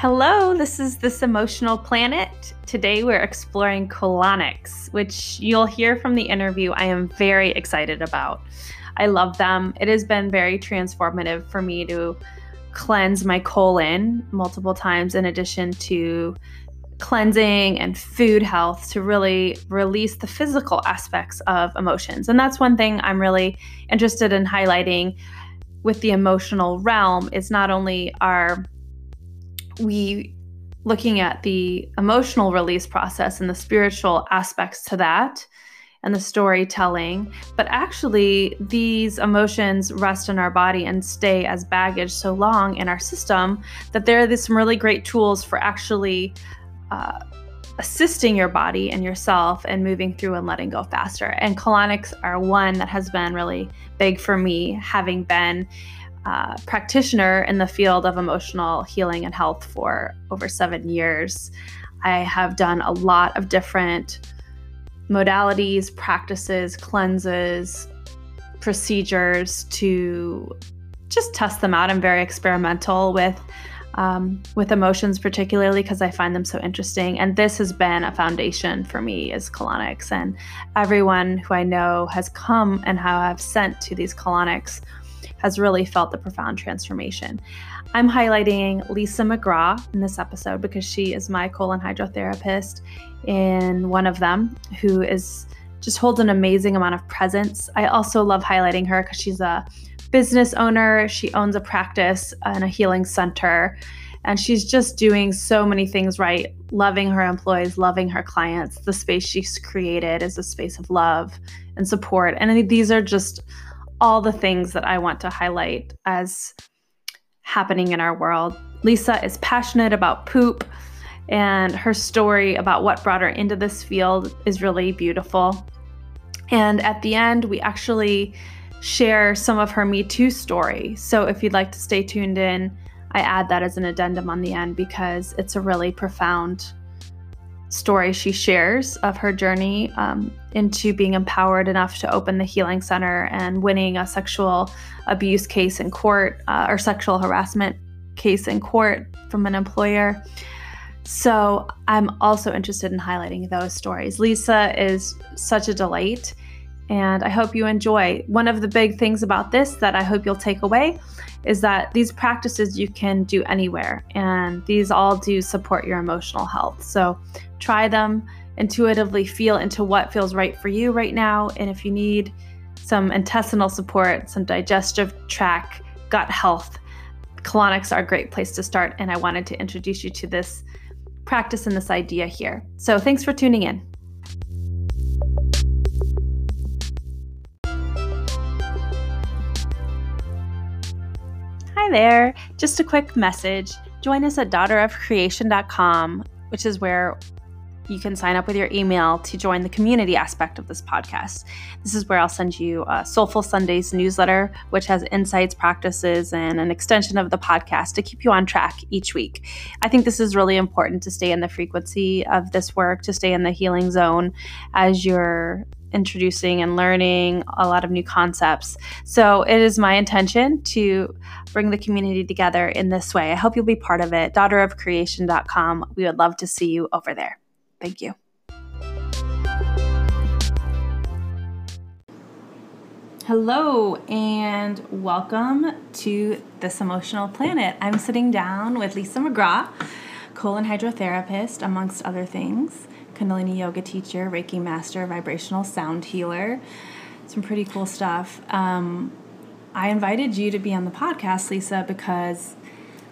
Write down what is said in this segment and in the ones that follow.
Hello, this is This Emotional Planet. Today we're exploring colonics, which you'll hear from the interview I am very excited about. I love them. It has been very transformative for me to cleanse my colon multiple times, in addition to cleansing and food health to really release the physical aspects of emotions. And that's one thing I'm really interested in highlighting with the emotional realm is not only are we looking at the emotional release process and the spiritual aspects to that and the storytelling, but actually, these emotions rest in our body and stay as baggage so long in our system that there are some really great tools for actually uh, assisting your body and yourself and moving through and letting go faster. And colonics are one that has been really big for me, having been practitioner in the field of emotional healing and health for over seven years. I have done a lot of different modalities, practices, cleanses, procedures to just test them out. I'm very experimental with um, with emotions, particularly because I find them so interesting. And this has been a foundation for me as colonics. And everyone who I know has come and how I've sent to these colonics has really felt the profound transformation. I'm highlighting Lisa McGraw in this episode because she is my colon hydrotherapist in one of them who is just holds an amazing amount of presence. I also love highlighting her because she's a business owner. She owns a practice and a healing center. And she's just doing so many things right, loving her employees, loving her clients. The space she's created is a space of love and support. And these are just all the things that I want to highlight as happening in our world. Lisa is passionate about poop, and her story about what brought her into this field is really beautiful. And at the end, we actually share some of her Me Too story. So if you'd like to stay tuned in, I add that as an addendum on the end because it's a really profound story she shares of her journey um, into being empowered enough to open the Healing Center and winning a sexual abuse case in court uh, or sexual harassment case in court from an employer. So I'm also interested in highlighting those stories. Lisa is such a delight, and I hope you enjoy. One of the big things about this that I hope you'll take away is that these practices you can do anywhere, and these all do support your emotional health. So try them intuitively, feel into what feels right for you right now. And if you need some intestinal support, some digestive tract, gut health, colonics are a great place to start. And I wanted to introduce you to this practice and this idea here. So thanks for tuning in. Hi there. Just a quick message. Join us at daughterofcreation.com, which is where you can sign up with your email to join the community aspect of this podcast. This is where I'll send you a Soulful Sundays newsletter, which has insights, practices, and an extension of the podcast to keep you on track each week. I think this is really important to stay in the frequency of this work, to stay in the healing zone as you're introducing and learning a lot of new concepts. So it is my intention to bring the community together in this way. I hope you'll be part of it. Daughterofcreation.com. We would love to see you over there. Thank you. Hello, and welcome to This Emotional Planet. I'm sitting down with Lisa McGraw, colon hydrotherapist, amongst other things, Kundalini yoga teacher, Reiki master, vibrational sound healer. Some pretty cool stuff. Um, I invited you to be on the podcast, Lisa, because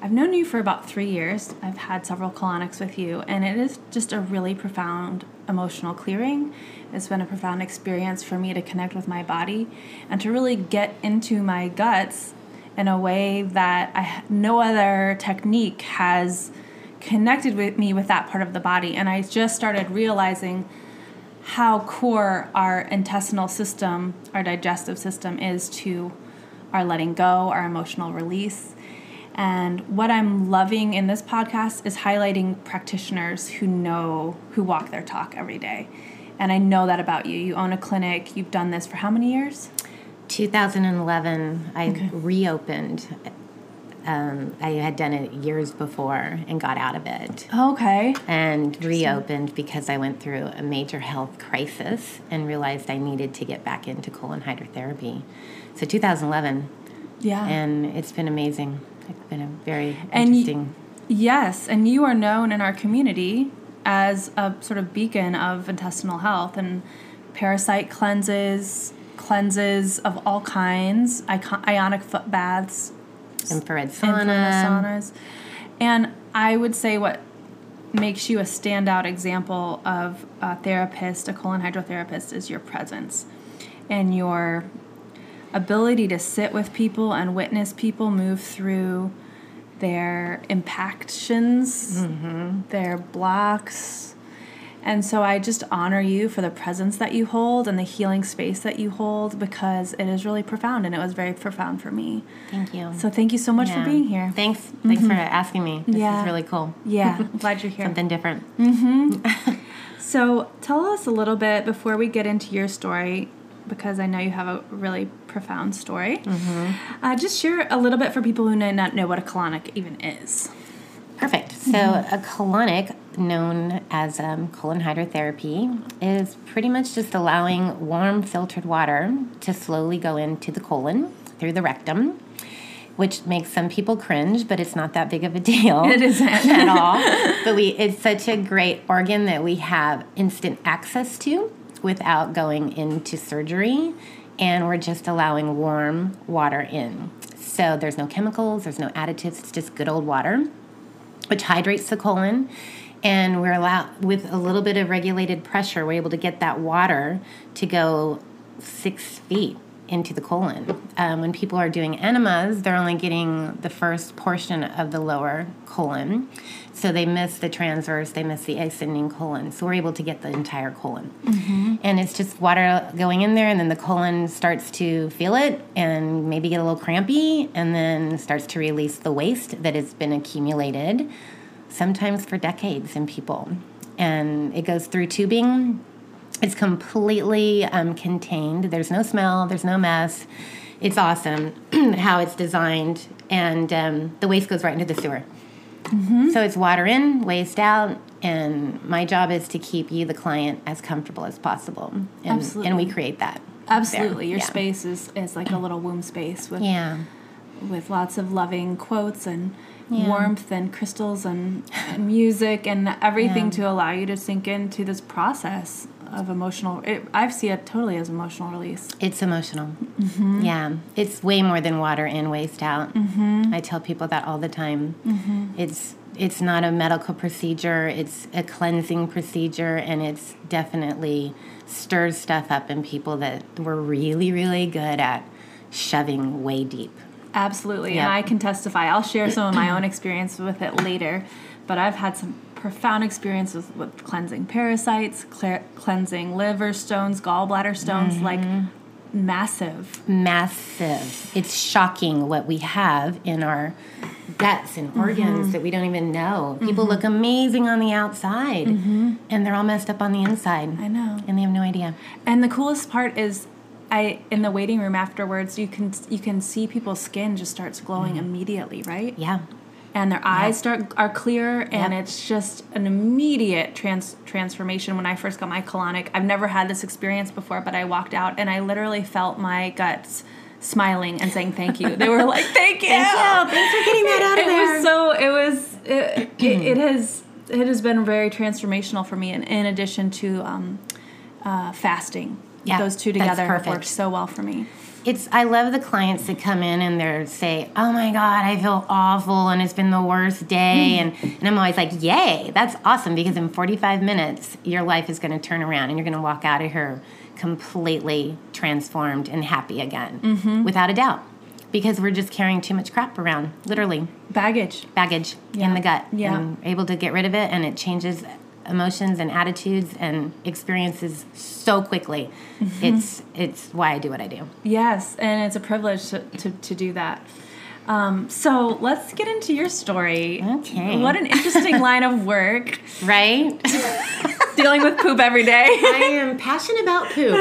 I've known you for about three years. I've had several colonics with you, and it is just a really profound emotional clearing. It's been a profound experience for me to connect with my body and to really get into my guts in a way that I, no other technique has connected with me with that part of the body. And I just started realizing how core our intestinal system, our digestive system is to our letting go, our emotional release and what I'm loving in this podcast is highlighting practitioners who know, who walk their talk every day. And I know that about you. You own a clinic, you've done this for how many years? 2011, I okay. reopened Um, I had done it years before and got out of it Okay. and reopened because I went through a major health crisis and realized I needed to get back into colon hydrotherapy. So 2011, Yeah. and it's been amazing. It's been a very And y- interesting. Yes, and you are known in our community as a sort of beacon of intestinal health and parasite cleanses, cleanses of all kinds, icon- ionic foot baths, infrared infrared sauna. saunas. And I would say what makes you a standout example of a therapist, a colon hydrotherapist, is your presence and your ability to sit with people and witness people move through their impactions, mm-hmm. their blocks. And so I just honor you for the presence that you hold and the healing space that you hold because it is really profound and it was very profound for me. Thank you. So thank you so much Yeah. for being here. Thanks. Thanks for asking me. This Yeah. is really cool. Yeah, I'm glad you're here. Something different. Mm-hmm. So tell us a little bit before we get into your story, because I know you have a really profound story. Uh, just share a little bit for people who may not know what a colonic even is. Perfect. So, a colonic, known as um, colon hydrotherapy, is pretty much just allowing warm filtered water to slowly go into the colon through the rectum, which makes some people cringe, but it's not that big of a deal. It isn't. at all. But we, it's such a great organ that we have instant access to without going into surgery, and we're just allowing warm water in. So there's no chemicals, there's no additives, it's just good old water which hydrates the colon. And we're allowed, with a little bit of regulated pressure, we're able to get that water to go six feet into the colon. Um, when people are doing enemas, they're only getting the first portion of the lower colon. So they miss the transverse, they miss the ascending colon. So we're able to get the entire colon. And it's just water going in there, and then the colon starts to feel it and maybe get a little crampy, and then starts to release the waste that has been accumulated, sometimes for decades in people. And it goes through tubing. It's completely um, contained. There's no smell, there's no mess. It's awesome how it's designed, and um, the waste goes right into the sewer. So it's water in, waste out, and my job is to keep you, the client, as comfortable as possible. And, Absolutely. And we create that. Absolutely, there. your Yeah. space is, is like a little womb space with Yeah. with lots of loving quotes and Yeah. warmth and crystals and, and music and everything Yeah. to allow you to sink into this process of emotional. It, I see it totally as emotional release. It's emotional. Mm-hmm. Yeah. It's way more than water in, waste out. Mm-hmm. I tell people that all the time. Mm-hmm. It's it's not a medical procedure. It's a cleansing procedure, and it's definitely stirs stuff up in people that were really, really good at shoving way deep. Absolutely, Yeah. and I can testify. I'll share some of my own experience with it later, but I've had some profound experiences with cleansing parasites, clear, cleansing liver stones, gallbladder stones, mm-hmm. like massive. massive. It's shocking what we have in our guts and mm-hmm. organs that we don't even know. People mm-hmm. look amazing on the outside and they're all messed up on the inside. I know. And they have no idea. And the coolest part is I in the waiting room afterwards you can you can see people's skin just starts glowing immediately, right? Yeah. And their eyes start are clear and Yep. it's just an immediate trans transformation when I first got my colonic. I've never had this experience before, but I walked out and I literally felt my guts smiling and saying thank you. They were like, "Thank you." Thank you. Thanks for getting that out of it there. was so it was it, it, it has it has been very transformational for me and in addition to um, uh, fasting Yeah, those two together have worked so well for me It's I love the clients that come in and they say, "Oh my god, I feel awful and it's been the worst day." Mm. And and I'm always like, "Yay, that's awesome because in 45 minutes your life is going to turn around and you're going to walk out of here completely transformed and happy again." Mm-hmm. Without a doubt. Because we're just carrying too much crap around, literally baggage baggage Yeah. in the gut Yeah. and able to get rid of it and it changes emotions and attitudes and experiences so quickly. Mm-hmm. It's it's why I do what I do. yes and it's a privilege to, to, to do that um, so let's get into your story Okay. what an interesting line of work Right? dealing with poop every day I am passionate about poop.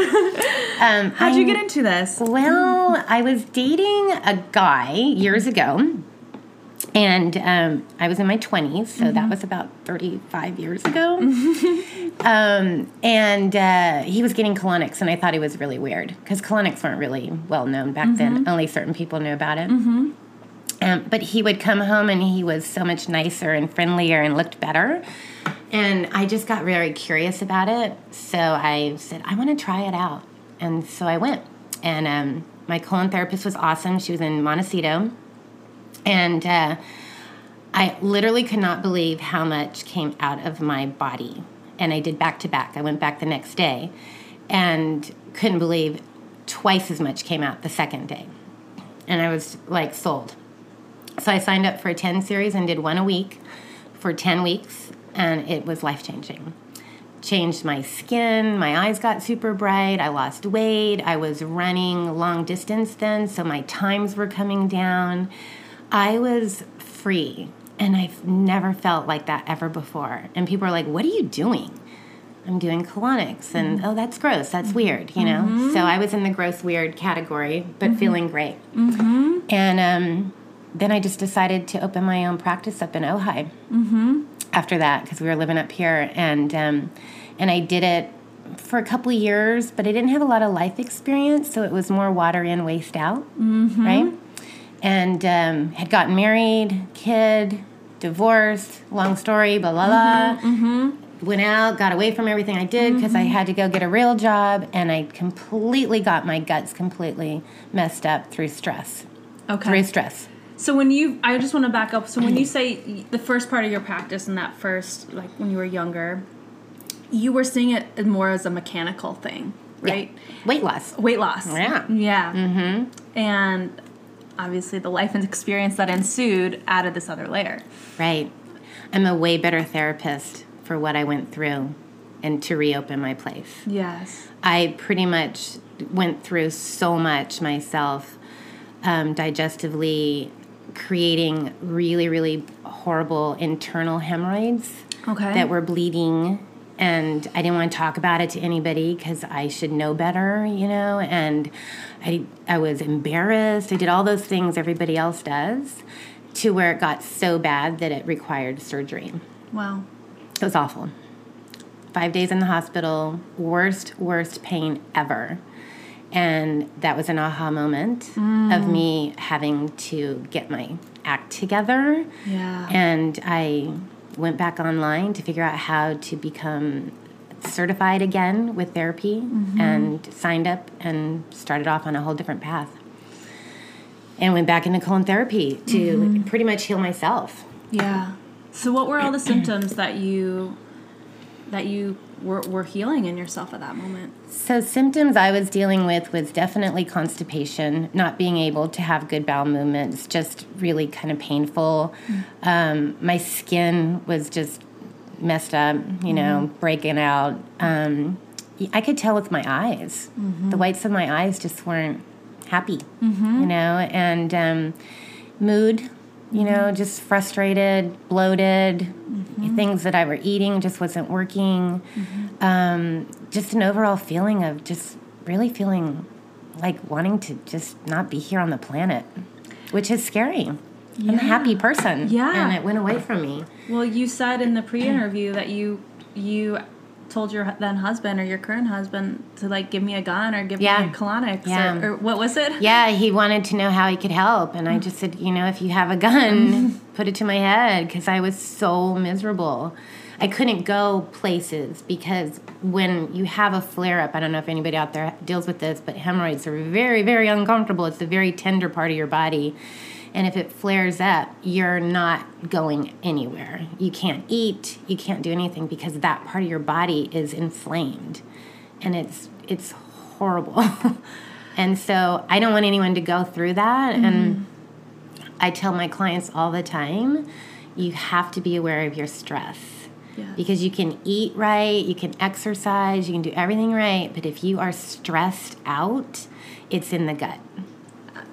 Um, how'd you I'm- get into this Well, I was dating a guy years ago, And um, I was in my 20s, so that was about 35 years ago. um, and uh, he was getting colonics, and I thought he was really weird because colonics weren't really well known back then. Only certain people knew about it. Um, but he would come home and he was so much nicer and friendlier and looked better. And I just got very curious about it. So I said, I want to try it out. And so I went. And um, my colon therapist was awesome. She was in Montecito. And uh, I literally could not believe how much came out of my body. And I did back to back. I went back the next day and couldn't believe twice as much came out the second day. And I was like sold. So I signed up for a 10 series and did one a week for 10 weeks, and it was life changing. Changed my skin, my eyes got super bright, I lost weight, I was running long distance then, so my times were coming down. I was free, and I've never felt like that ever before. And people are like, What are you doing? I'm doing colonics, and oh, that's gross, that's weird, you know? So I was in the gross, weird category, but feeling great. And um, then I just decided to open my own practice up in Ojai. Mm-hmm. After that, because we were living up here, and um, and I did it for a couple of years, but I didn't have a lot of life experience, so it was more water in, waste out, right? And um, had gotten married, kid, divorced, long story, blah blah blah. Went out, got away from everything I did because I had to go get a real job, and I completely got my guts completely messed up through stress. Okay. Through stress. So when you, I just want to back up. So when you say the first part of your practice and that first, like when you were younger, you were seeing it more as a mechanical thing, right? Weight loss. Weight loss. Yeah. Yeah. Mm-hmm. And obviously the life and experience that ensued added this other layer. Right. I'm a way better therapist for what I went through and to reopen my place. Yes. I pretty much went through so much myself, um, digestively, creating really, really horrible internal hemorrhoids Okay. that were bleeding. And I didn't want to talk about it to anybody because I should know better, you know. And I, I was embarrassed. I did all those things everybody else does, to where it got so bad that it required surgery. Wow. It was awful. Five days in the hospital, worst, worst pain ever. And that was an aha moment of mm. me having to get my act together. Yeah. And I went back online to figure out how to become certified again with therapy mm-hmm. and signed up and started off on a whole different path. And went back into colon therapy to mm-hmm. pretty much heal myself. Yeah. So what were all the symptoms that you that you were, were healing in yourself at that moment? So symptoms I was dealing with was definitely constipation, not being able to have good bowel movements, just really kind of painful. Um, my skin was just messed up, you know, breaking out. Um, I could tell with my eyes. The whites of my eyes just weren't happy, you know, and um, mood, you know, just frustrated, bloated. Things that I were eating just wasn't working. Um, just an overall feeling of just really feeling like wanting to just not be here on the planet, which is scary. I'm a happy person. Yeah. And it went away from me. Well, you said in the pre-interview that you you told your then husband or your current husband to like give me a gun or give Yeah. me a colonics Yeah. or, or what was it? Yeah, he wanted to know how he could help. And I mm. just said, you know, if you have a gun, put it to my head because I was so miserable. I couldn't go places because when you have a flare up, I don't know if anybody out there deals with this, but hemorrhoids are very, very uncomfortable. It's a very tender part of your body. And if it flares up, you're not going anywhere. You can't eat, you can't do anything because that part of your body is inflamed. And it's it's horrible. and so I don't want anyone to go through that. And mm-hmm. I tell my clients all the time, you have to be aware of your stress. Yeah. Because you can eat right, you can exercise, you can do everything right, but if you are stressed out, it's in the gut.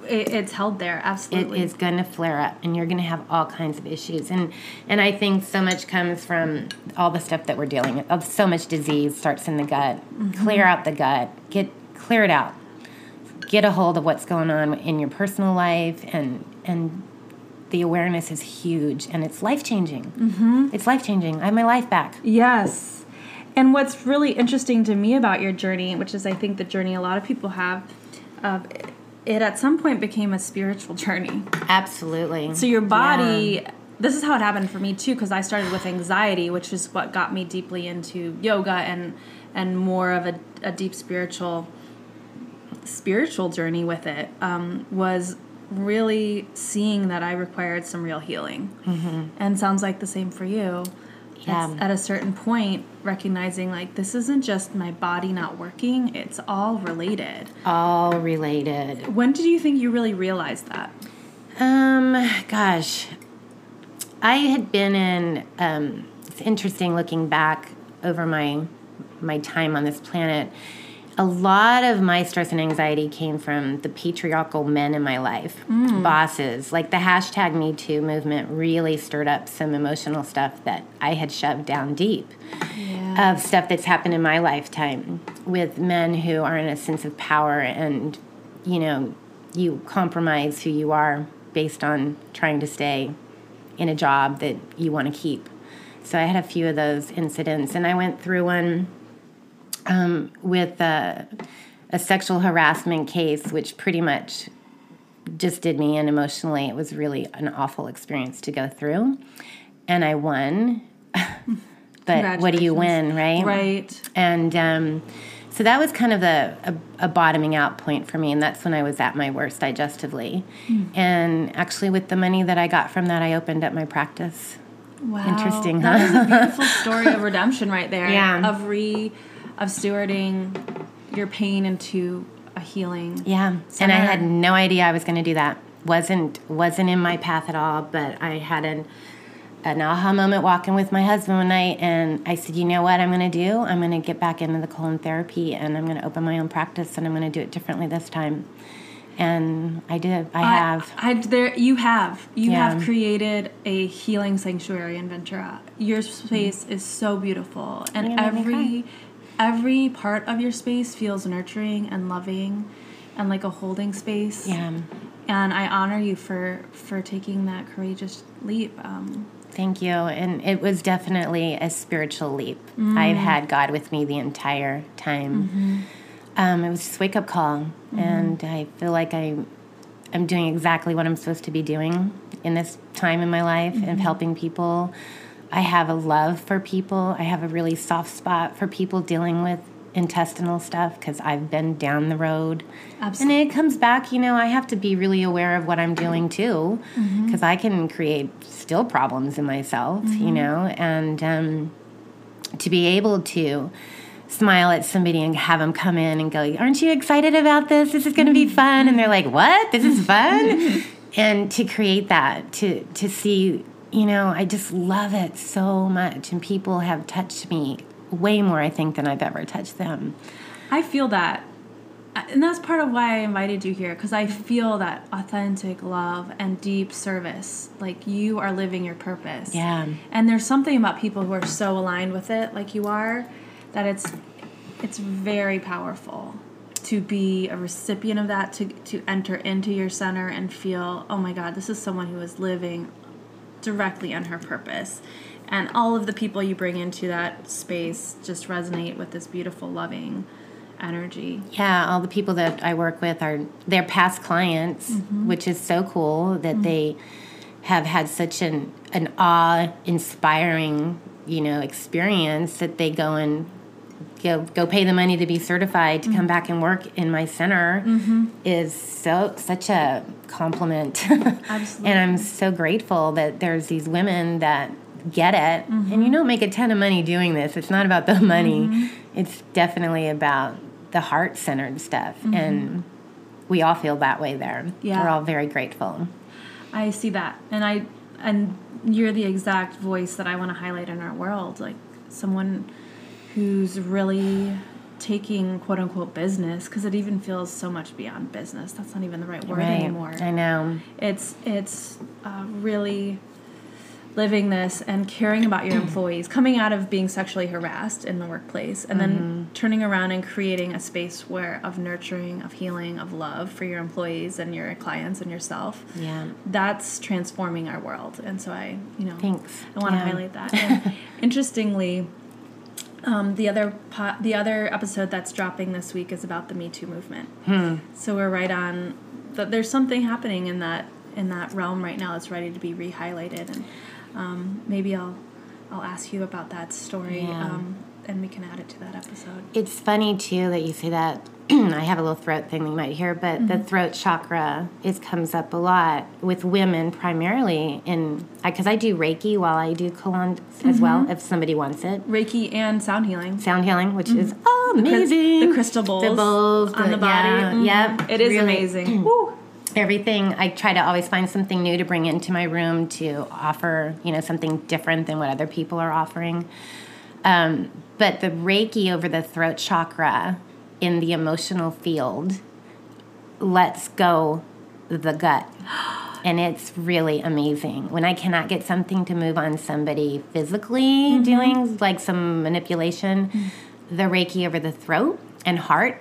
It, it's held there, It absolutely. is going to flare up, and you're going to have all kinds of issues. And and I think so much comes from all the stuff that we're dealing with. So much disease starts in the gut. Clear out the gut. Get clear it out. Get a hold of what's going on in your personal life, and and the awareness is huge and it's life changing. Mm-hmm. It's life changing. I have my life back. Yes. And what's really interesting to me about your journey, which is I think the journey a lot of people have, it at some point became a spiritual journey. Absolutely. So your body. Yeah. This is how it happened for me too, because I started with anxiety, which is what got me deeply into yoga and and more of a, a deep spiritual spiritual journey with it. Um, was really seeing that I required some real healing. Mm-hmm. And sounds like the same for you. Yeah. at a certain point, recognizing like this isn't just my body not working, it's all related. All related. When did you think you really realized that? Um, gosh, I had been in. Um, it's interesting looking back over my my time on this planet a lot of my stress and anxiety came from the patriarchal men in my life, mm. bosses. Like the hashtag Me Too movement really stirred up some emotional stuff that I had shoved down deep yeah. of stuff that's happened in my lifetime with men who are in a sense of power and, you know, you compromise who you are based on trying to stay in a job that you want to keep. So I had a few of those incidents, and I went through one um, with a, a sexual harassment case, which pretty much just did me in emotionally. It was really an awful experience to go through. And I won. but what do you win, right? Right. And um, so that was kind of a, a, a, bottoming out point for me. And that's when I was at my worst digestively. Mm. And actually, with the money that I got from that, I opened up my practice. Wow. Interesting, huh? That was a beautiful story of redemption right there. Yeah. Of re of stewarding your pain into a healing. Yeah. Center. And I had no idea I was going to do that. Wasn't wasn't in my path at all, but I had an an aha moment walking with my husband one night and I said, "You know what I'm going to do? I'm going to get back into the colon therapy and I'm going to open my own practice and I'm going to do it differently this time." And I did. I, I have. I there you have. You yeah. have created a healing sanctuary in Ventura. Your space mm-hmm. is so beautiful and every every part of your space feels nurturing and loving and like a holding space. Yeah. And I honor you for for taking that courageous leap. Um, Thank you. And it was definitely a spiritual leap. Mm. I've had God with me the entire time. Mm-hmm. Um, it was just wake up call, mm-hmm. and I feel like I, I'm doing exactly what I'm supposed to be doing in this time in my life mm-hmm. of helping people I have a love for people. I have a really soft spot for people dealing with intestinal stuff because I've been down the road. Absolutely. And it comes back, you know, I have to be really aware of what I'm doing too because mm-hmm. I can create still problems in myself, mm-hmm. you know, and um, to be able to smile at somebody and have them come in and go, Aren't you excited about this? This is going to be mm-hmm. fun. And they're like, What? This is fun? and to create that, to, to see you know, I just love it so much. And people have touched me way more, I think, than I've ever touched them. I feel that. And that's part of why I invited you here because I feel that authentic love and deep service. Like you are living your purpose. Yeah. And there's something about people who are so aligned with it, like you are, that it's it's very powerful to be a recipient of that to to enter into your center and feel oh my god this is someone who is living directly on her purpose. And all of the people you bring into that space just resonate with this beautiful, loving energy. Yeah, all the people that I work with are their past clients, mm-hmm. which is so cool that mm-hmm. they have had such an an awe inspiring, you know, experience that they go and go go pay the money to be certified to mm-hmm. come back and work in my center mm-hmm. is so such a compliment. Absolutely. and I'm so grateful that there's these women that get it. Mm-hmm. And you don't make a ton of money doing this. It's not about the money. Mm-hmm. It's definitely about the heart centered stuff. Mm-hmm. And we all feel that way there. Yeah. We're all very grateful. I see that. And I and you're the exact voice that I want to highlight in our world. Like someone who's really taking quote unquote business because it even feels so much beyond business. That's not even the right word right. anymore. I know. It's it's uh, really living this and caring about your employees, coming out of being sexually harassed in the workplace, and then Mm-hmm. turning around and creating a space where of nurturing, of healing, of love for your employees and your clients and yourself. Yeah. That's transforming our world, and so I, you know, Thanks. I want to Yeah. highlight that. And interestingly, um, the other po- the other episode that's dropping this week is about the Me Too movement. Hmm. So we're right on. That there's something happening in that in that realm right now that's ready to be re-highlighted, and um, maybe I'll I'll ask you about that story, Yeah. um, and we can add it to that episode. It's funny too that you say that. I have a little throat thing that you might hear, but the throat chakra is comes up a lot with women primarily in because I do Reiki while I do colon as well. If somebody wants it, Reiki and sound healing. sound healing, which is amazing. The crystal bowls, the bowls on the- the body. yeah, Mhm. Yep, It is really. amazing. Everything i try to always find something new to bring into my room to offer you know something different than what other people are offering um, but the reiki over the throat chakra in the emotional field lets go the gut and it's really amazing when i cannot get something to move on somebody physically mm-hmm. doing like some manipulation mm-hmm. the reiki over the throat and heart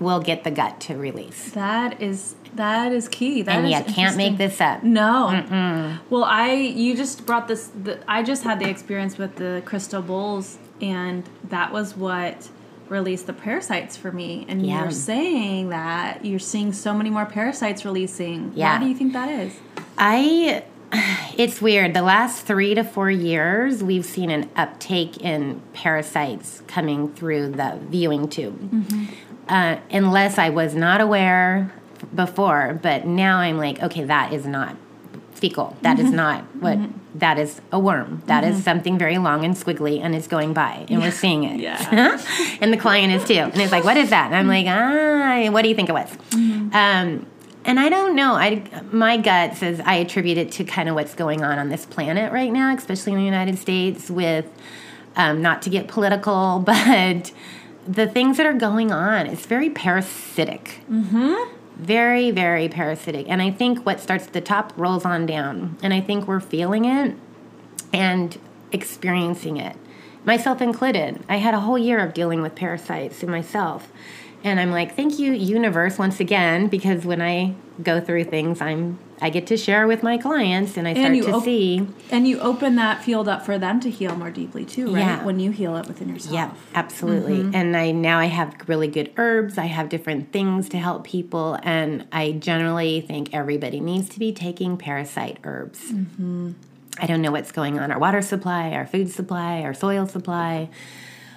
will get the gut to release That is that is key. That and is you can't make this up. No. Well, I you just brought this. The, I just had the experience with the crystal bowls, and that was what released the parasites for me. And Yeah. you're saying that you're seeing so many more parasites releasing. Yeah. Why do you think that is? I, it's weird. The last three to four years, we've seen an uptake in parasites coming through the viewing tube. Uh, unless I was not aware before, but now I'm like, okay, that is not fecal. That is not what. That is a worm. That is something very long and squiggly, and it's going by, and we're seeing it. Yeah. and the client is too. And it's like, what is that? And I'm like, ah, what do you think it was? Um, and I don't know. I my gut says I attribute it to kind of what's going on on this planet right now, especially in the United States. With um, not to get political, but the things that are going on, it's very parasitic. Mm-hmm. Very, very parasitic. And I think what starts at the top rolls on down. And I think we're feeling it and experiencing it, myself included. I had a whole year of dealing with parasites in myself. And I'm like, thank you, universe, once again, because when I go through things, I'm I get to share with my clients and I start you to op- see. And you open that field up for them to heal more deeply too, right? Yeah. When you heal it within yourself. Yeah, absolutely. Mm-hmm. And I now I have really good herbs. I have different things to help people, and I generally think everybody needs to be taking parasite herbs. Mm-hmm. I don't know what's going on. Our water supply, our food supply, our soil supply,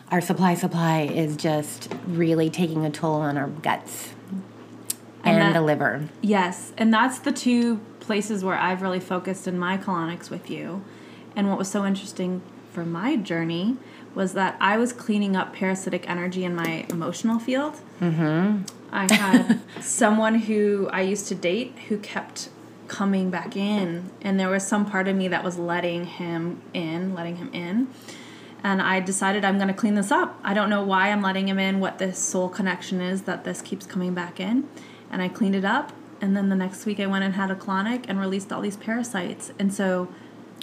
our supply supply is just really taking a toll on our guts and, And that- the liver. Yes, and that's the two places where I've really focused in my colonics with you. And what was so interesting for my journey was that I was cleaning up parasitic energy in my emotional field. Mm-hmm. I had someone who I used to date who kept coming back in, and there was some part of me that was letting him in, letting him in. And I decided I'm going to clean this up. I don't know why I'm letting him in, what this soul connection is that this keeps coming back in. And I cleaned it up. And then the next week I went and had a colonic and released all these parasites. And so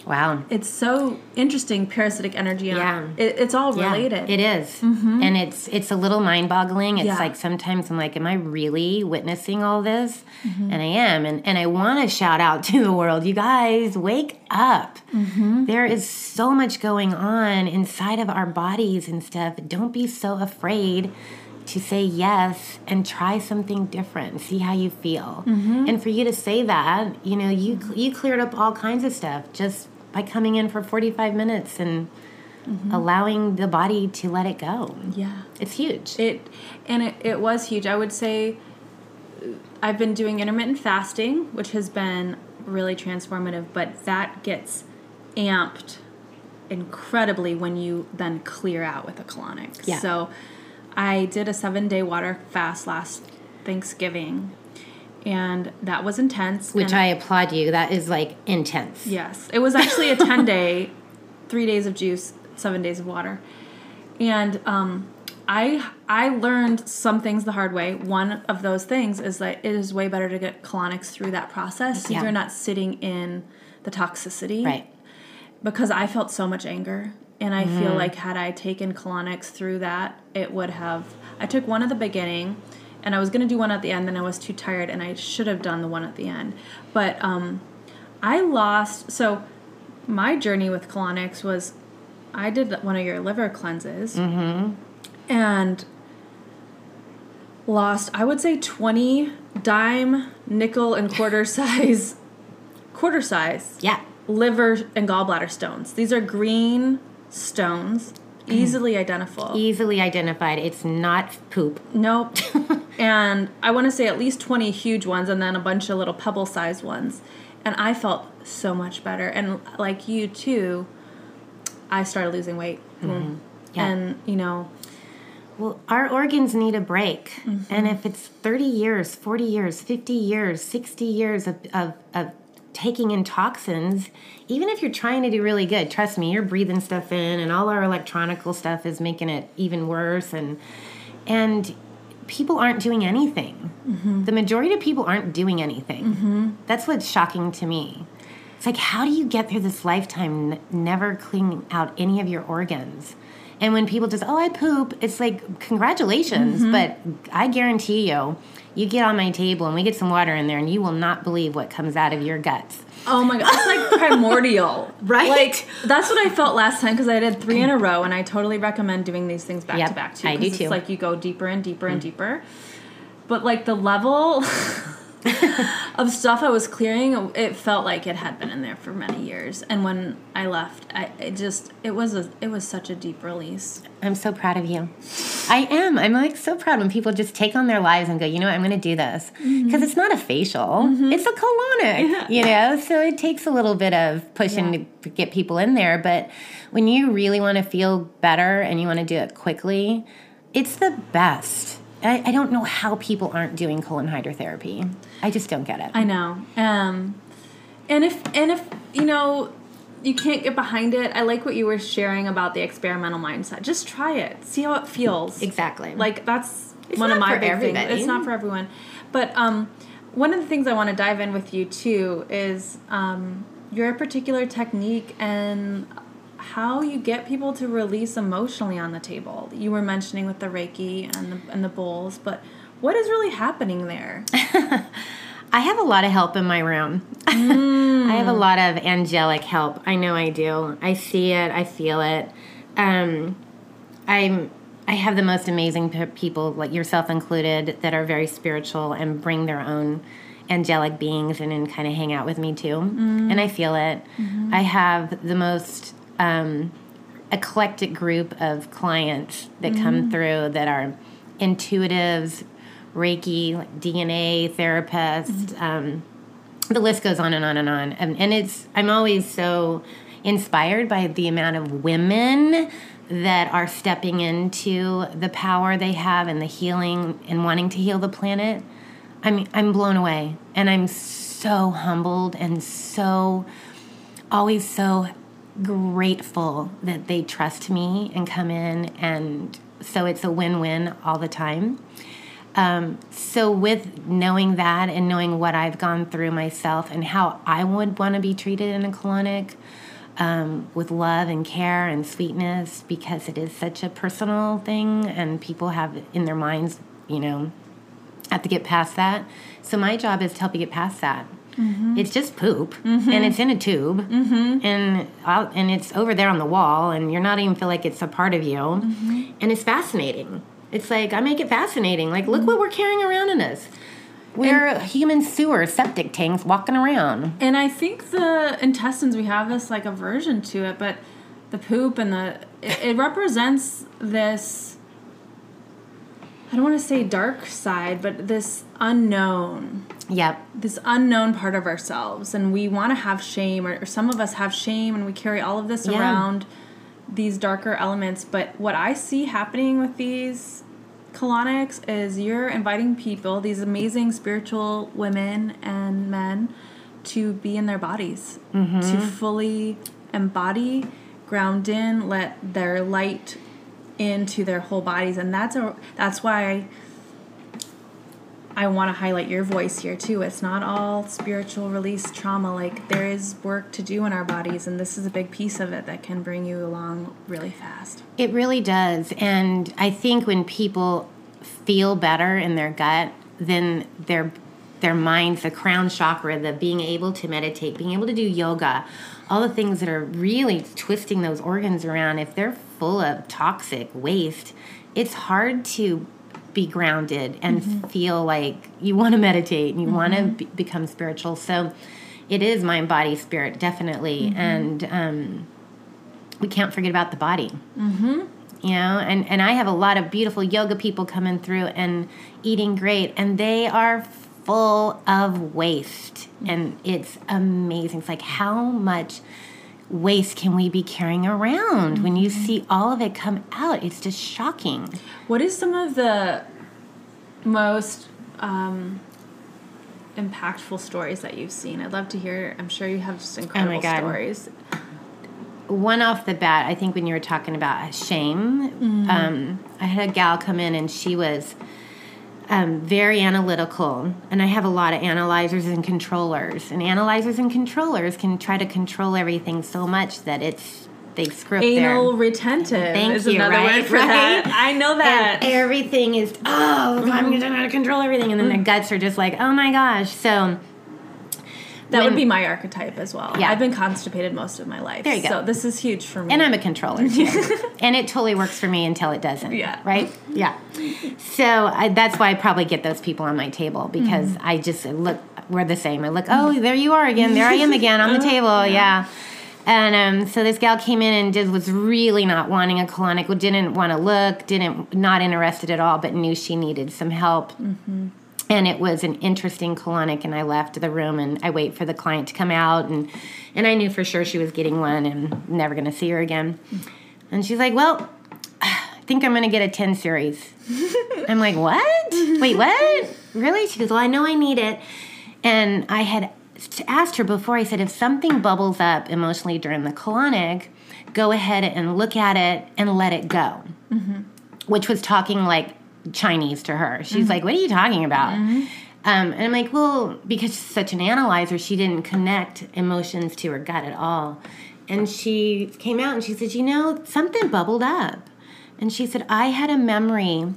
Wow. it's so interesting, parasitic energy. Yeah. It, it's all Yeah, related. it is. and it's it's a little mind boggling. It's Yeah. like sometimes I'm like, am I really witnessing all this? Mm-hmm. And I am, and and I want to shout out to the world, you guys, wake up! Mm-hmm. There is so much going on inside of our bodies and stuff. Don't be so afraid to say yes and try something different see how you feel Mm-hmm. and for you to say that you know you you cleared up all kinds of stuff just by coming in for 45 minutes and allowing the body to let it go. yeah. It's huge. It and it, it was huge. I would say uh, I've been doing intermittent fasting, which has been really transformative, but that gets amped incredibly when you then clear out with a colonic. Yeah. So I did a seven day water fast last Thanksgiving and that was intense. which I applaud you. That is like intense. Yes, it was actually a ten day, three days of juice, seven days of water, and um, I I learned some things the hard way. One of those things is that it is way better to get colonics through that process, so Yeah. you're not sitting in the toxicity. Right. because I felt so much anger. And I feel like had I taken colonics through that, it would have. I took one at the beginning, and I was gonna do one at the end. Then I was too tired, and I should have done the one at the end. But um, I lost. So my journey with colonics was, I did one of your liver cleanses, and lost. I would say twenty dime, nickel, and quarter size, quarter size Yeah. liver and gallbladder stones. These are green stones, easily identifiable. Easily identified. It's not poop. Nope. and I want to say at least 20 huge ones and then a bunch of little pebble sized ones. And I felt so much better. And like you too, I started losing weight. Boom. Yeah. And, you know, Well, our organs need a break. Mm-hmm. And if it's 30 years, 40 years, 50 years, 60 years of, of, of taking in toxins, even if you're trying to do really good, trust me, you're breathing stuff in and all our electronical stuff is making it even worse and and people aren't doing anything. Mm-hmm. The majority of people aren't doing anything. Mm-hmm. That's what's shocking to me. It's like, how do you get through this lifetime n- never cleaning out any of your organs? And when people just, oh, I poop, it's like, congratulations. Mm-hmm. But I guarantee you, you get on my table and we get some water in there, and you will not believe what comes out of your guts. oh my God, it's like primordial. Right? Like, that's what I felt last time because I did three in a row and I totally recommend doing these things back Yep, to back too. I do too. It's like you go deeper and deeper and mm. deeper. But like the level of stuff I was clearing, it felt like it had been in there for many years. And when I left, I it just it was a it was such a deep release. I'm so proud of you. I am. I'm like so proud when people just take on their lives and go, you know what, I'm going to do this. Mm-hmm. Because it's not a facial, mm-hmm. it's a colonic, you know? So it takes a little bit of pushing to get people in there. But when you really want to feel better and you want to do it quickly, it's the best. I, I don't know how people aren't doing colon hydrotherapy. I just don't get it. I know. Um, and if and if you know you can't get behind it, I like what you were sharing about the experimental mindset. Just try it, see how it feels. exactly. Like that's It's one of my big everybody. things. It's not for everyone. But um, one of the things I want to dive in with you too is um, your particular technique and how you get people to release emotionally on the table. You were mentioning with the Reiki and the, and the bowls, but what is really happening there? I have a lot of help in my room. I have a mm. lot of angelic help. I know I do. I see it. I feel it. Um, I'm. I have the most amazing pe- people, like yourself included, that are very spiritual and bring their own angelic beings in and kind of hang out with me too. Mm. And I feel it. Mm-hmm. I have the most um, eclectic group of clients that come through that are intuitives, Reiki, like DNA therapists. Um, the list goes on and on and on. And, and it's I'm always so inspired by the amount of women that are stepping into the power they have and the healing and wanting to heal the planet. I mean, I'm blown away, and I'm so humbled and so always so grateful that they trust me and come in and so it's a win-win all the time. Um, so with knowing that and knowing what i've gone through myself and how i would want to be treated in a colonic um, with love and care and sweetness because it is such a personal thing and people have in their minds you know have to get past that. So my job is to help you get past that Mm-hmm. it's just poop mm-hmm. and it's in a tube mm-hmm. and I'll, and it's over there on the wall and you're not even feel like it's a part of you. And it's fascinating. It's like i make it fascinating. Like look what we're carrying around in us. We're human sewer septic tanks walking around. And I think the intestines we have this like aversion to it, but the poop and the it, it represents this I don't want to say dark side, but this unknown, yep this unknown part of ourselves, and we want to have shame, or, or some of us have shame, and we carry all of this Yeah. around these darker elements. But what I see happening with these colonics is you're inviting people, these amazing spiritual women and men, to be in their bodies, to mm-hmm. fully embody, ground in, let their light into their whole bodies, and that's a that's why I want to highlight your voice here too. It's not all spiritual release trauma. Like there is work to do in our bodies, and this is a big piece of it that can bring you along really fast. It really does. And I think when people feel better in their gut, then their their minds, the crown chakra, the being able to meditate, being able to do yoga, all the things that are really twisting those organs around, if they're full of toxic waste, it's hard to be grounded and mm-hmm. feel like you want to meditate and you mm-hmm. want to be- become spiritual. So it is mind, body, spirit, definitely. Mm-hmm. And um, we can't forget about the body. Mm-hmm. You know, and, and I have a lot of beautiful yoga people coming through and eating great, and they are full of waste. And it's amazing. It's like how much waste can we be carrying around mm-hmm. when you mm-hmm. see all of it come out it's just shocking what is some of the most um, impactful stories that you've seen i'd love to hear i'm sure you have just oh incredible oh stories one off the bat i think when you were talking about shame mm-hmm. um, i had a gal come in and she was um, very analytical, and I have a lot of analyzers and controllers. And analyzers and controllers can try to control everything so much that it's they screw up anal there. retentive. Thank is you. Another right, word for right? that. I know that. And everything is oh, mm-hmm. I'm gonna to control everything, and then mm-hmm. their guts are just like oh my gosh. So that when, would be my archetype as well. Yeah. I've been constipated most of my life. There you go. So this is huge for me. And I'm a controller too. and it totally works for me until it doesn't. Yeah. Right? Yeah. So I, that's why I probably get those people on my table because mm-hmm. I just look, we're the same. I look, oh, there you are again. There I am again on the uh-huh. table. yeah. And um, so this gal came in and did was really not wanting a colonic, didn't want to look, didn't not interested at all, but knew she needed some help. Mm-hmm and it was an interesting colonic and i left the room and i wait for the client to come out and and i knew for sure she was getting one and never going to see her again. And she's like well i think i'm going to get a 10 series. I'm like what? Wait what? Really? She goes well i know i need it. And i had asked her before i said if something bubbles up emotionally during the colonic go ahead and look at it and let it go. Mm-hmm. which was talking like Chinese to her. She's mm-hmm. like, "What are you talking about?" Mm-hmm. Um, and I'm like, "Well, because she's such an analyzer, she didn't connect emotions to her gut at all." And she came out and she said, "You know, something bubbled up." And she said, "I had a memory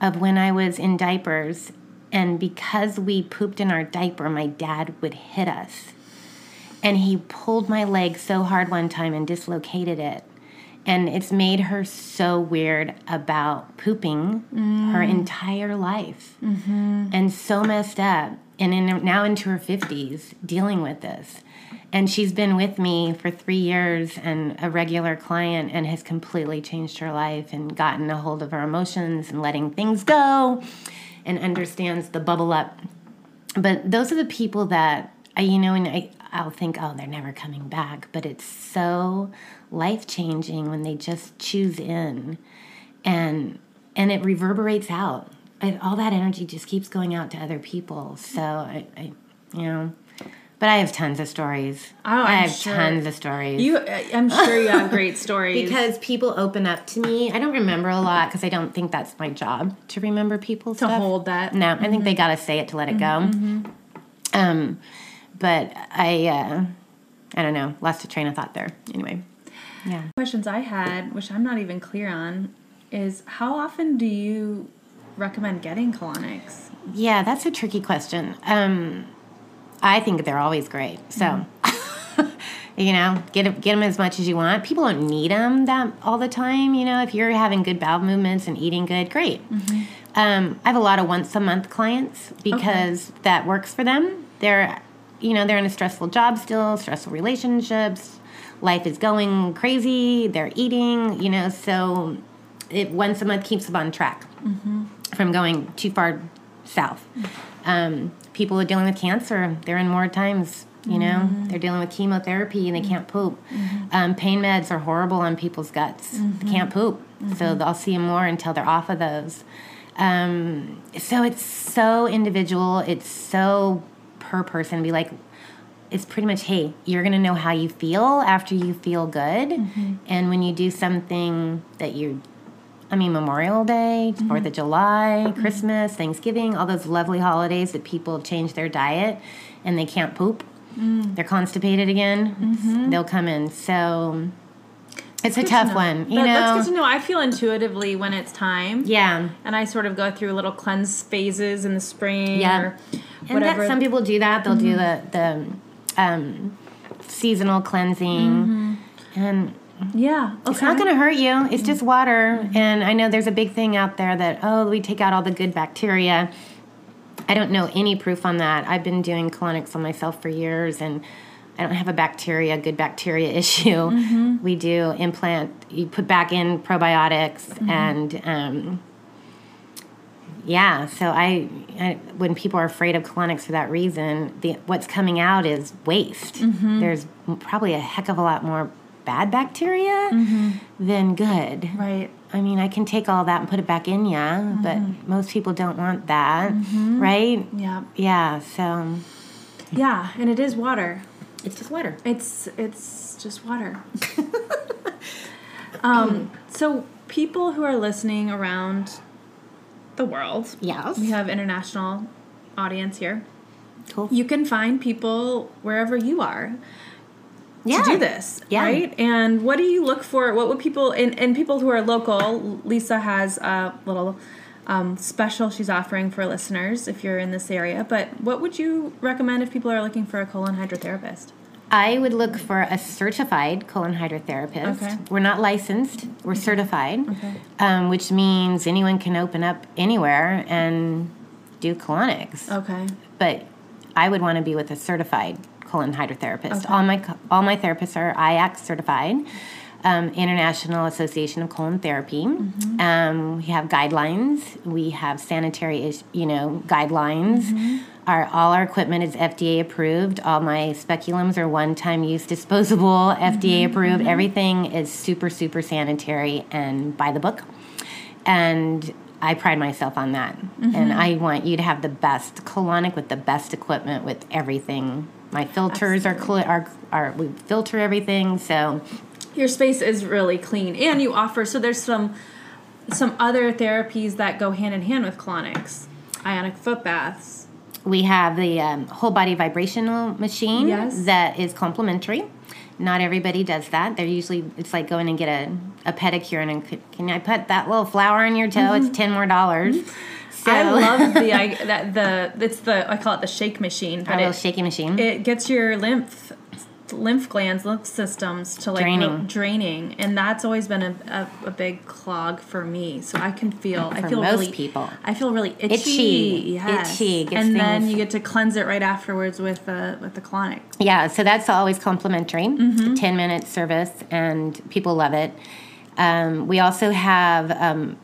of when I was in diapers, and because we pooped in our diaper, my dad would hit us." And he pulled my leg so hard one time and dislocated it and it's made her so weird about pooping mm. her entire life. Mm-hmm. and so messed up. And in, now into her 50s dealing with this. And she's been with me for three years and a regular client and has completely changed her life and gotten a hold of her emotions and letting things go and understands the bubble up. But those are the people that I, you know and I, i'll think oh they're never coming back. But it's so life changing when they just choose in and and it reverberates out and all that energy just keeps going out to other people so I, I you know but I have tons of stories. Oh, I'm I have sure. tons of stories. You, I'm sure you have great stories because people open up to me. I don't remember a lot because I don't think that's my job to remember people's to stuff. hold that. No, mm-hmm. I think they mm-hmm. got to say it to let it go. Mm-hmm. Um, but I, uh, I don't know. Lost a train of thought there. Anyway. Yeah. Questions I had, which I'm not even clear on, is how often do you recommend getting colonics? Yeah, that's a tricky question. Um, I think they're always great. So, mm-hmm. you know, get get them as much as you want. People don't need them that all the time. You know, if you're having good bowel movements and eating good, great. Mm-hmm. Um, I have a lot of once a month clients because okay. that works for them. They're, you know, they're in a stressful job still, stressful relationships life is going crazy, they're eating, you know, so it once a month keeps them on track mm-hmm. from going too far south. Mm-hmm. Um, people are dealing with cancer, they're in more times. You know, mm-hmm. they're dealing with chemotherapy and they can't poop. Mm-hmm. Um, pain meds are horrible on people's guts. Mm-hmm. can't poop, so I'll see them more until they're off of those. Um, so it's so individual. It's so per person. Be like, it's pretty much hey you're going to know how you feel after you feel good mm-hmm. and when you do something that you're I mean, Memorial Day, mm-hmm. 4th of July, mm-hmm. Christmas, Thanksgiving, all those lovely holidays that people change their diet and they can't poop. Mm. They're constipated again. Mm-hmm. They'll come in. So it's a Good to tough one. You know? that's good to know. I feel intuitively when it's time. yeah. And I sort of go through little cleanse phases in the spring Yeah. or And whatever. that some people do that. They'll do the, the um, seasonal cleansing. Mm-hmm. And yeah. Okay. It's not going to hurt you. It's just mm-hmm. water. Mm-hmm. And I know there's a big thing out there that, oh, we take out all the good bacteria. I don't know any proof on that. I've been doing colonics on myself for years and I don't have a bacteria, good bacteria issue. We do implant, you put back in probiotics and, um, yeah, so I, I when people are afraid of colonics for that reason, the what's coming out is waste. Mm-hmm. There's probably a heck of a lot more bad bacteria mm-hmm. than good. Right. I mean, I can take all that and put it back in ya, but mm-hmm. most people don't want that, right? Yeah. Yeah, so Yeah. And it is water. it's just water. It's it's just water. um, so people who are listening around the world, Yes. we have international audience here. Cool. You can find people wherever you are yeah. to do this, Yeah. right? And what do you look for? What would people and, and people who are local? Lisa has a little um, special she's offering for listeners if you're in this area. But what would you recommend if people are looking for a colon hydrotherapist? I would look for a certified colon hydrotherapist. Okay. We're not licensed, we're certified, Okay. um, which means anyone can open up anywhere and do colonics. Okay. But I would want to be with a certified colon hydrotherapist. All my all my therapists are IAC certified, um, International Association of Colon Therapy. Mm-hmm. Um, we have guidelines. We have sanitary, is- you know, guidelines. Mm-hmm. Our all our equipment is FDA approved. All my speculums are one time use disposable, FDA Mm-hmm. approved. Everything is super super sanitary and by the book. And I pride myself on that. Mm-hmm. And I want you to have the best colonic with the best equipment with everything. My filters are, cl- are are we filter everything. So your space is really clean and you offer so there's some some other therapies that go hand in hand with colonics ionic foot baths we have the um, whole body vibrational machine Yes. that is complimentary. Not everybody does that. They're usually it's like going and get a, a pedicure and "Can- can I put that little flower in your toe? It's ten more dollars. So i love the I, that the it's the i call it the shake machine our little it, shaky machine. it gets your lymph lymph glands lymph systems to like Draining. draining and that's always been a, a, a big clog for me so i can feel i feel most really people. i feel really itchy, Itchy. yes. Itchy. And then you get to cleanse it right afterwards with the with the colonic Yeah, so that's always complimentary. Mm-hmm. 10 minute service, and people love it. Um, we also have um,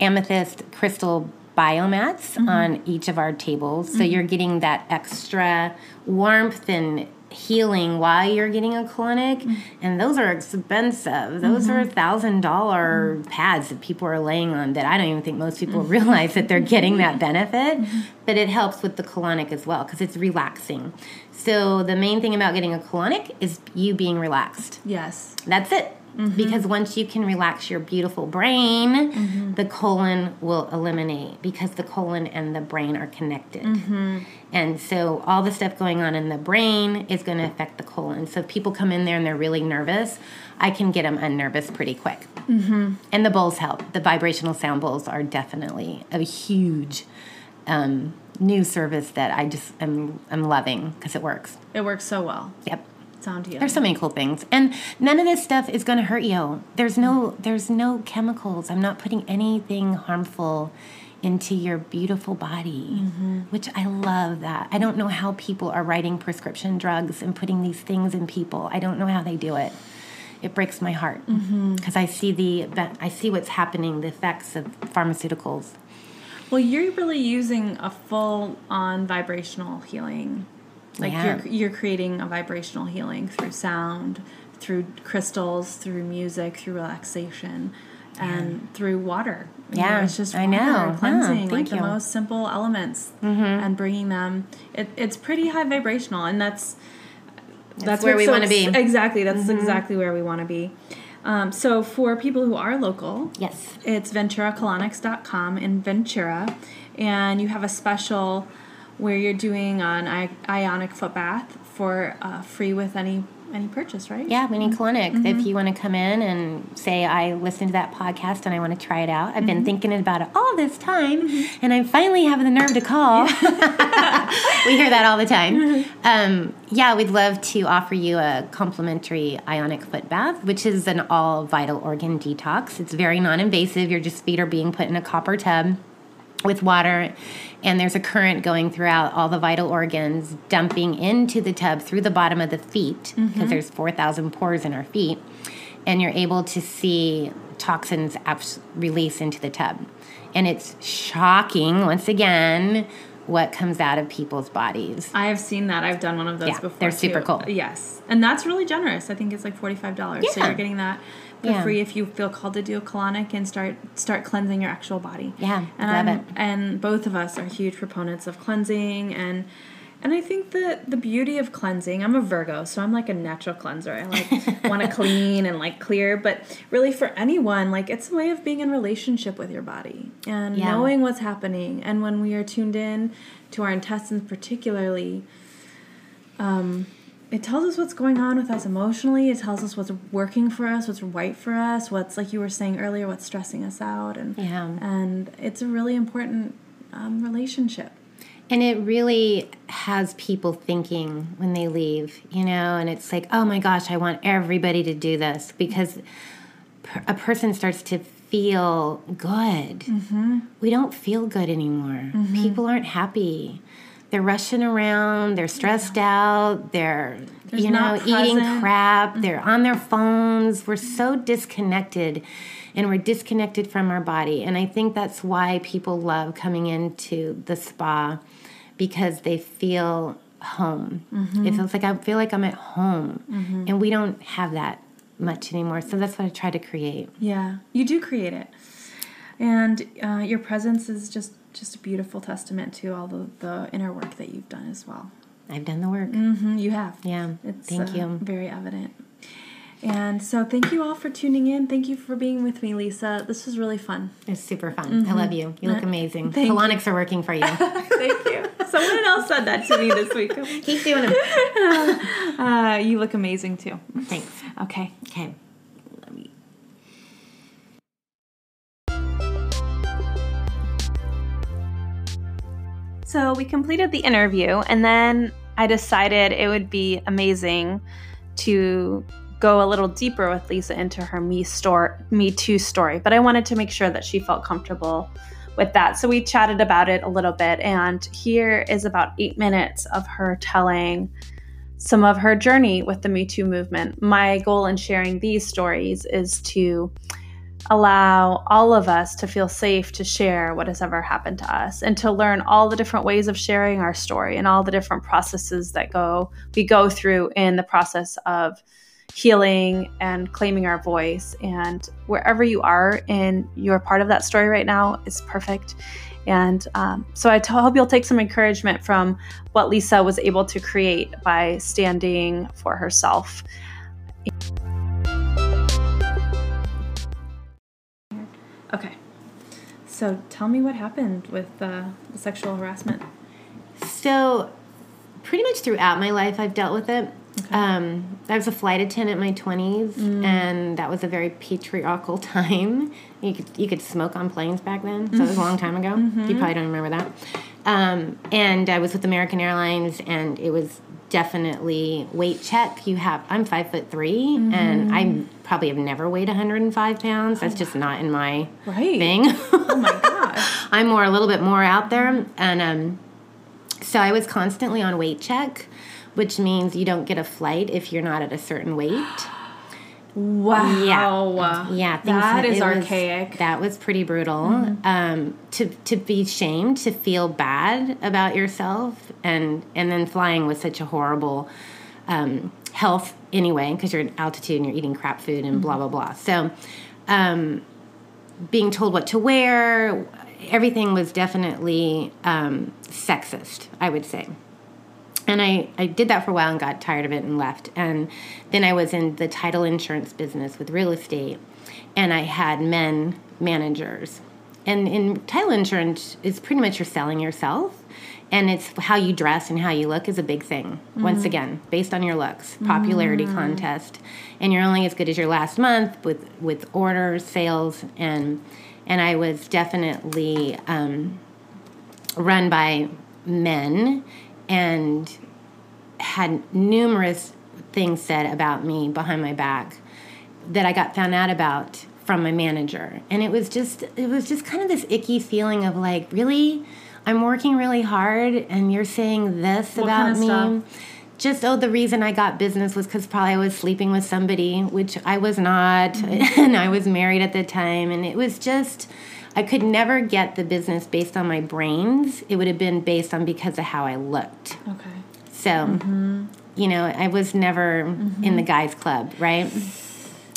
amethyst crystal biomats Mm-hmm. on each of our tables. So you're getting that extra warmth and healing while you're getting a colonic. Mm-hmm. And those are expensive. Those are thousand dollar pads that people are laying on that I don't even think most people Mm-hmm. realize that they're getting that benefit. But it helps with the colonic as well because it's relaxing. So the main thing about getting a colonic is you being relaxed. yes That's it. Because once you can relax your beautiful brain, the colon will eliminate because the colon and the brain are connected. And so all the stuff going on in the brain is going to affect the colon. So if people come in there and they're really nervous, I can get them unnervous pretty quick. Mm-hmm. And the bowls help. The vibrational sound bowls are definitely a huge um, new service that I just am, am loving because it works. it works so well Yep. Sound healing There's so many cool things, and none of this stuff is going to hurt you. There's no, there's no chemicals. I'm not putting anything harmful into your beautiful body, mm-hmm. which I love. That I don't know how people are writing prescription drugs and putting these things in people. I don't know how they do it. It breaks my heart mm-hmm. because I see the, I see what's happening, the effects of pharmaceuticals. Well, you're really using a full on vibrational healing. Like Yeah. you're you're creating a vibrational healing through sound, through crystals, through music, through relaxation, and through water. You Yeah, it's just I water, know. Yeah, cleansing like thank the you. Mm-hmm. most simple elements and bringing them. It, it's pretty high vibrational, and that's That's where we so wanna be. Exactly, that's Mm-hmm. exactly where we want to be. Um, so for people who are local, Yes. it's venturacolonics.com in Ventura, and you have a special where you're doing an ionic foot bath for uh, free with any any purchase, right? Yeah, Winnie mm-hmm. Colonics. If mm-hmm. you want to come in and say, I listened to that podcast and I want to try it out, I've been mm-hmm. thinking about it all this time and I finally have the nerve to call. we hear that all the time. Um, yeah, we'd love to offer you a complimentary ionic foot bath, which is an all vital organ detox. It's very non invasive. Your just feet are being put in a copper tub with water and there's a current going throughout all the vital organs dumping into the tub through the bottom of the feet because mm-hmm. there's 4000 pores in our feet and you're able to see toxins abs- release into the tub and it's shocking once again what comes out of people's bodies I have seen that. I've done one of those Yeah, before. they're super too. cool. Yes, and that's really generous. I think it's like forty five dollars. Yeah. So you're getting that for Yeah. free if you feel called to do a colonic and start start cleansing your actual body. Yeah, and love I'm, it. And both of us are huge proponents of cleansing and. And I think that the beauty of cleansing, I'm a Virgo, so I'm like a natural cleanser. I like want to clean and like clear, but really for anyone, like it's a way of being in relationship with your body and Yeah. knowing what's happening. And when we are tuned in to our intestines particularly, um, it tells us what's going on with us emotionally. It tells us what's working for us, what's right for us, what's like you were saying earlier, what's stressing us out, and Yeah. and it's a really important um, relationship. And it really has people thinking when they leave, you know, and it's like, oh my gosh, I want everybody to do this because a person starts to feel good. We don't feel good anymore. People aren't happy. They're rushing around, they're stressed out, they're, There's you know, eating crap, mm-hmm. they're on their phones. We're so disconnected and we're disconnected from our body. And I think that's why people love coming into the spa because they feel home. Mm-hmm. It feels like I feel like I'm at home. Mm-hmm. And we don't have that much anymore. So that's what I try to create. Yeah, you do create it, and uh, your presence is just just a beautiful testament to all the the inner work that you've done as well. I've done the work. Mm-hmm, you have. Yeah. It's Thank uh, you. Very evident. And so, thank you all for tuning in. Thank you for being with me, Lisa. This was really fun. It's super fun. I love you. You look amazing. Thank you. Colonics are working for you. Thank you. Someone else said that to me this week. Keep doing them. Uh, you look amazing too. Thanks. Okay. Okay. So we completed the interview, and then I decided it would be amazing to go a little deeper with Lisa into her Me store, Me Too story. But I wanted to make sure that she felt comfortable with that. So we chatted about it a little bit, and here is about eight minutes of her telling some of her journey with the Me Too movement. My goal in sharing these stories is to allow all of us to feel safe to share what has ever happened to us and to learn all the different ways of sharing our story and all the different processes that go we go through in the process of healing and claiming our voice. And wherever you are in your part of that story right now is perfect. And um, so I t- hope you'll take some encouragement from what lisa was able to create by standing for herself Okay. So tell me what happened with uh, the sexual harassment. So, pretty much throughout my life, I've dealt with it. Um, I was a flight attendant in my 20s, and that was a very patriarchal time. You could, you could smoke on planes back then, so it was a long time ago. You probably don't remember that. Um, and I was with American Airlines, and it was definitely weight check. You have, I'm five foot 3 and I probably have never weighed 105 pounds. That's just not in my Right. thing. Oh my gosh. I'm more a little bit more out there, and um, so I was constantly on weight check, which means you don't get a flight if you're not at a certain weight. Wow. Yeah, yeah, things That is was- archaic. Mm-hmm. that was pretty brutal. Um, to to be shamed, to feel bad about yourself, and and then flying was such a horrible um, health anyway because you're at altitude and you're eating crap food and blah blah blah. So. Um, being told what to wear, everything was definitely um, sexist, I would say. And I, I did that for a while and got tired of it and left. And then I was in the title insurance business with real estate, and I had men managers. And in title insurance, it's pretty much you're selling yourself, and it's how you dress and how you look is a big thing. Once again, based on your looks, popularity contest, and you're only as good as your last month with with orders, sales, and and I was definitely. Um, run by men and had numerous things said about me behind my back that I got found out about from my manager. And it was just it was just kind of this icky feeling of like, really? I'm working really hard and you're saying this What about kind of me. stuff? Just oh, the reason I got business was because probably I was sleeping with somebody, which I was not, mm-hmm. and I was married at the time, and it was just I could never get the business based on my brains. It would have been based on because of how I looked. Okay. So, mm-hmm. you know, I was never mm-hmm. in the guys' club, right?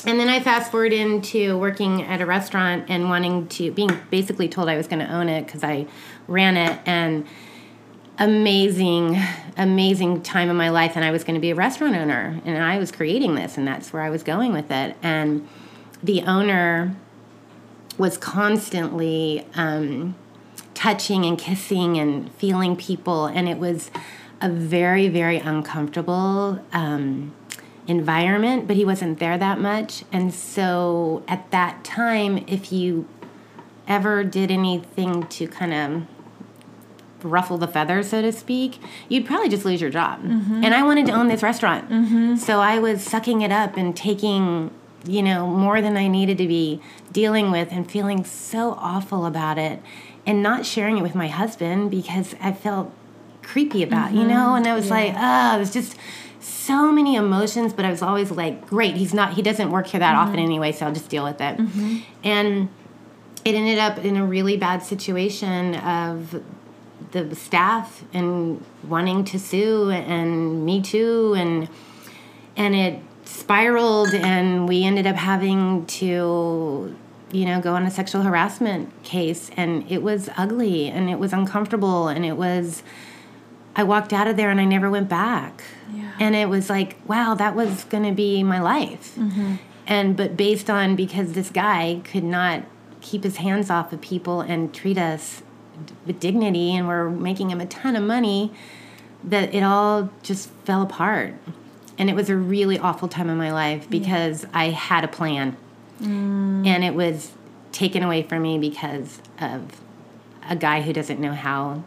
And then I fast forward into working at a restaurant and wanting to, being basically told I was going to own it because I ran it and amazing, amazing time of my life. And I was going to be a restaurant owner and I was creating this and that's where I was going with it. And the owner was constantly um, touching and kissing and feeling people, and it was a very, very uncomfortable um, environment. But he wasn't there that much, and so at that time, if you ever did anything to kind of ruffle the feathers, so to speak, you'd probably just lose your job. And I wanted to own this restaurant. So I was sucking it up and taking, you know, more than I needed to be dealing with and feeling so awful about it and not sharing it with my husband because I felt creepy about, you know, mm-hmm. and I was like, oh, it was just so many emotions, but I was always like, great, he's not, he doesn't work here that often mm-hmm. anyway, so I'll just deal with it. Mm-hmm. And it ended up in a really bad situation of the staff and wanting to sue and me too and and it spiraled and we ended up having to you know go on a sexual harassment case and it was ugly and it was uncomfortable and it was I walked out of there and I never went back. Yeah. And it was like, wow, that was going to be my life. Mm-hmm. And but based on because this guy could not keep his hands off of people and treat us d- with dignity and we're making him a ton of money that it all just fell apart. And it was a really awful time in my life because I had a plan. Mm. And it was taken away from me because of a guy who doesn't know how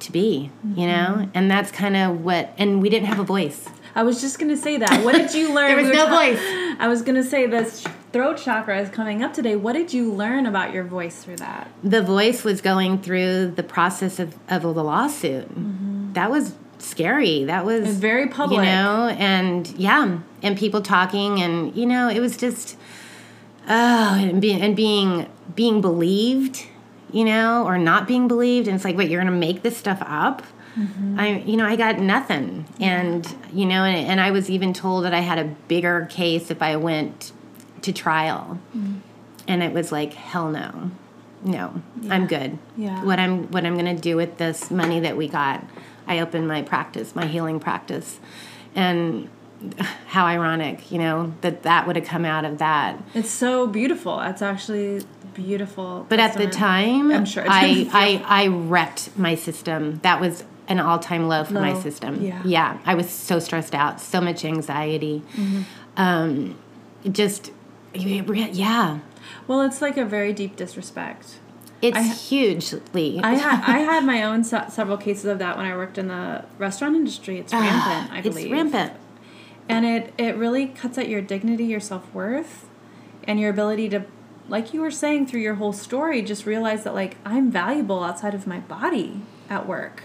to be, you mm-hmm. know? And that's kind of what, and we didn't have a voice. I was just gonna say that. What did you learn? There was We no ta- voice. I was gonna say this throat chakra is coming up today. What did you learn about your voice through that? The voice was going through the process of, of the lawsuit. Mm-hmm. That was scary. That was was very public. You know, and yeah, and people talking, and you know, it was just oh, and being and being being believed, you know, or not being believed, and it's like, wait, you're gonna make this stuff up? Mm-hmm. I, you know, I got nothing, and you know, and, and I was even told that I had a bigger case if I went to trial, mm-hmm. and it was like, hell no, no, I'm good. Yeah. What I'm what I'm gonna do with this money that we got? I opened my practice, my healing practice, and how ironic, you know, that that would have come out of that. It's so beautiful. That's actually beautiful. But at the time, I'm sure I, I I wrecked my system. That was an all time low for my system. yeah. yeah, I was so stressed out, so much anxiety. Um, just yeah, well, it's like a very deep disrespect. it's I- hugely. I had I had my own se- several cases of that when I worked in the restaurant industry. It's rampant, I believe. Ah, it's rampant. and it it really cuts at your dignity, your self worth, and your ability to, like you were saying through your whole story, just realize that like I'm valuable outside of my body at work.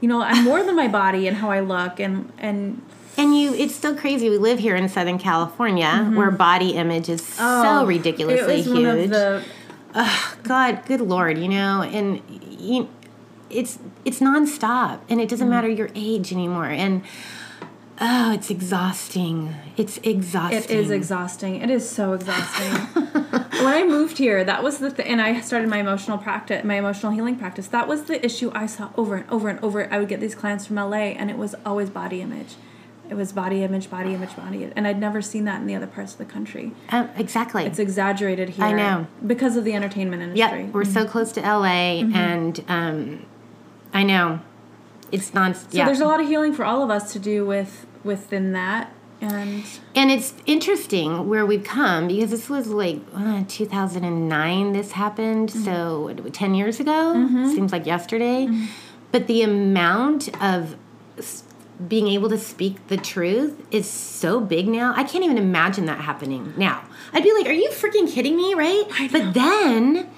You know, I'm more than my body and how I look, and and And you, it's so crazy. We live here in Southern California, where body image is so ridiculously Mm-hmm. Oh, it was huge. One of the, God, good lord, you know, and you, it's it's nonstop, and it Mm. doesn't matter your age anymore. And oh, it's exhausting. It's exhausting. it is exhausting. It is so exhausting. when I moved here, that was the th- and I started my emotional practice, my emotional healing practice. That was the issue I saw over and over and over. I would get these clients from LA, and it was always body image. It was body image, body image, body, and I'd never seen that in the other parts of the country. Um, exactly. It's exaggerated here. I know. because of the entertainment industry. Yep, we're so close to LA, and um, I know it's non. So yeah. there's a lot of healing for all of us to do with within that, and And it's interesting where we've come because this was like uh, 2009 this happened. So 10 years ago? Seems like yesterday. But the amount of being able to speak the truth is so big now. I can't even imagine that happening now. I'd be like, are you freaking kidding me? Right? But then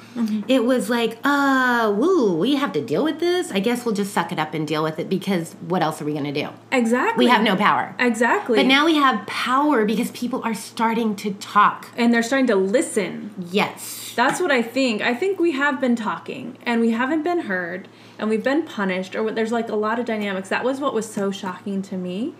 it was like, uh, woo, we have to deal with this. I guess we'll just suck it up and deal with it because what else are we going to do? exactly We have no power. Exactly. But now we have power because people are starting to talk. and they're starting to listen. Yes. That's what I think. I think we have been talking and we haven't been heard and we've been punished or there's like a lot of dynamics. That was what was so shocking to me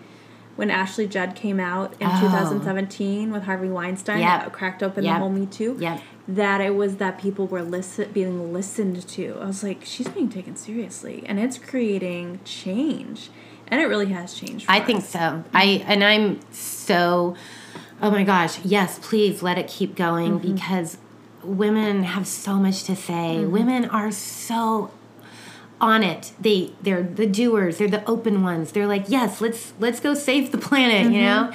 when Ashley Judd came out in Oh. 2017 with Harvey Weinstein Yep. that cracked open Yep. the whole Me Too. Yep. That it was that people were listen being listened to. I was like, she's being taken seriously and it's creating change. And it really has changed. for I think so. I and I'm so oh my gosh, yes, please let it keep going Mm-hmm. because women have so much to say. Mm-hmm. Women are so on it. They they're the doers, they're the open ones. They're like, "Yes, let's let's go save the planet," Mm-hmm. you know?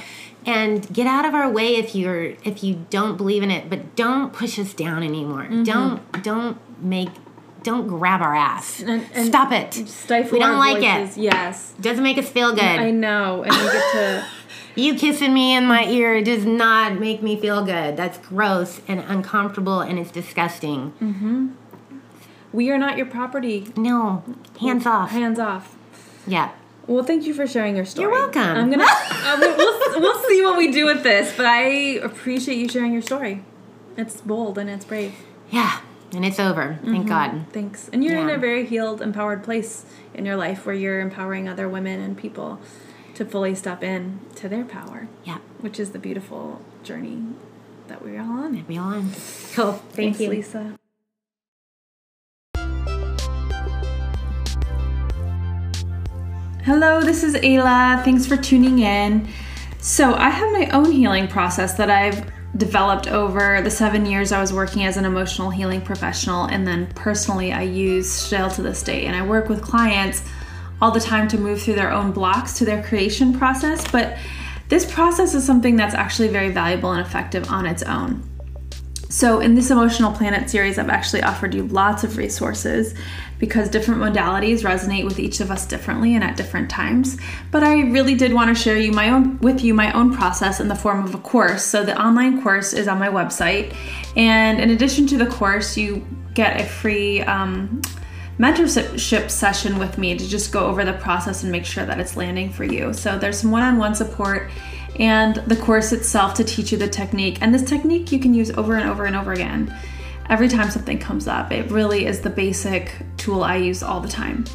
And get out of our way if you're if you don't believe in it, but don't push us down anymore. Mm-hmm. Don't don't make don't grab our ass. And- and Stop it. Stifle we don't like voices. it. Yes. Doesn't make us feel good. I know. And we get to You kissing me in my ear does not make me feel good. That's gross and uncomfortable and it's disgusting. we are not your property. No, hands off. Hands off. Yeah. Well, thank you for sharing your story. You're welcome. I'm gonna. uh, we'll, we'll, we'll see what we do with this, but I appreciate you sharing your story. It's bold and it's brave. Yeah. And it's over. Thank God. Thanks. And you're in a very healed, empowered place in your life where you're empowering other women and people to fully step in to their power, Yeah. which is the beautiful journey that we're all on. Be on. Cool. Thank Thanks, you. Lisa. Hello, this is Ayla. Thanks for tuning in. So, I have my own healing process that I've developed over the seven years I was working as an emotional healing professional, and then personally, I use still to this day. And I work with clients all the time to move through their own blocks to their creation process. But this process is something that's actually very valuable and effective on its own. So, in this Emotional Planet series, I've actually offered you lots of resources because different modalities resonate with each of us differently and at different times. But I really did want to share you my own with you my own process in the form of a course. So the online course is on my website, and in addition to the course, you get a free um, mentorship session with me to just go over the process and make sure that it's landing for you. So there's some one-on-one support and the course itself to teach you the technique. And this technique you can use over and over and over again. Every time something comes up, it really is the basic tool I use all the time.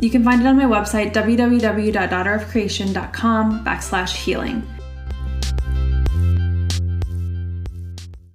You can find it on my website, www.daughterofcreation.com backslash healing.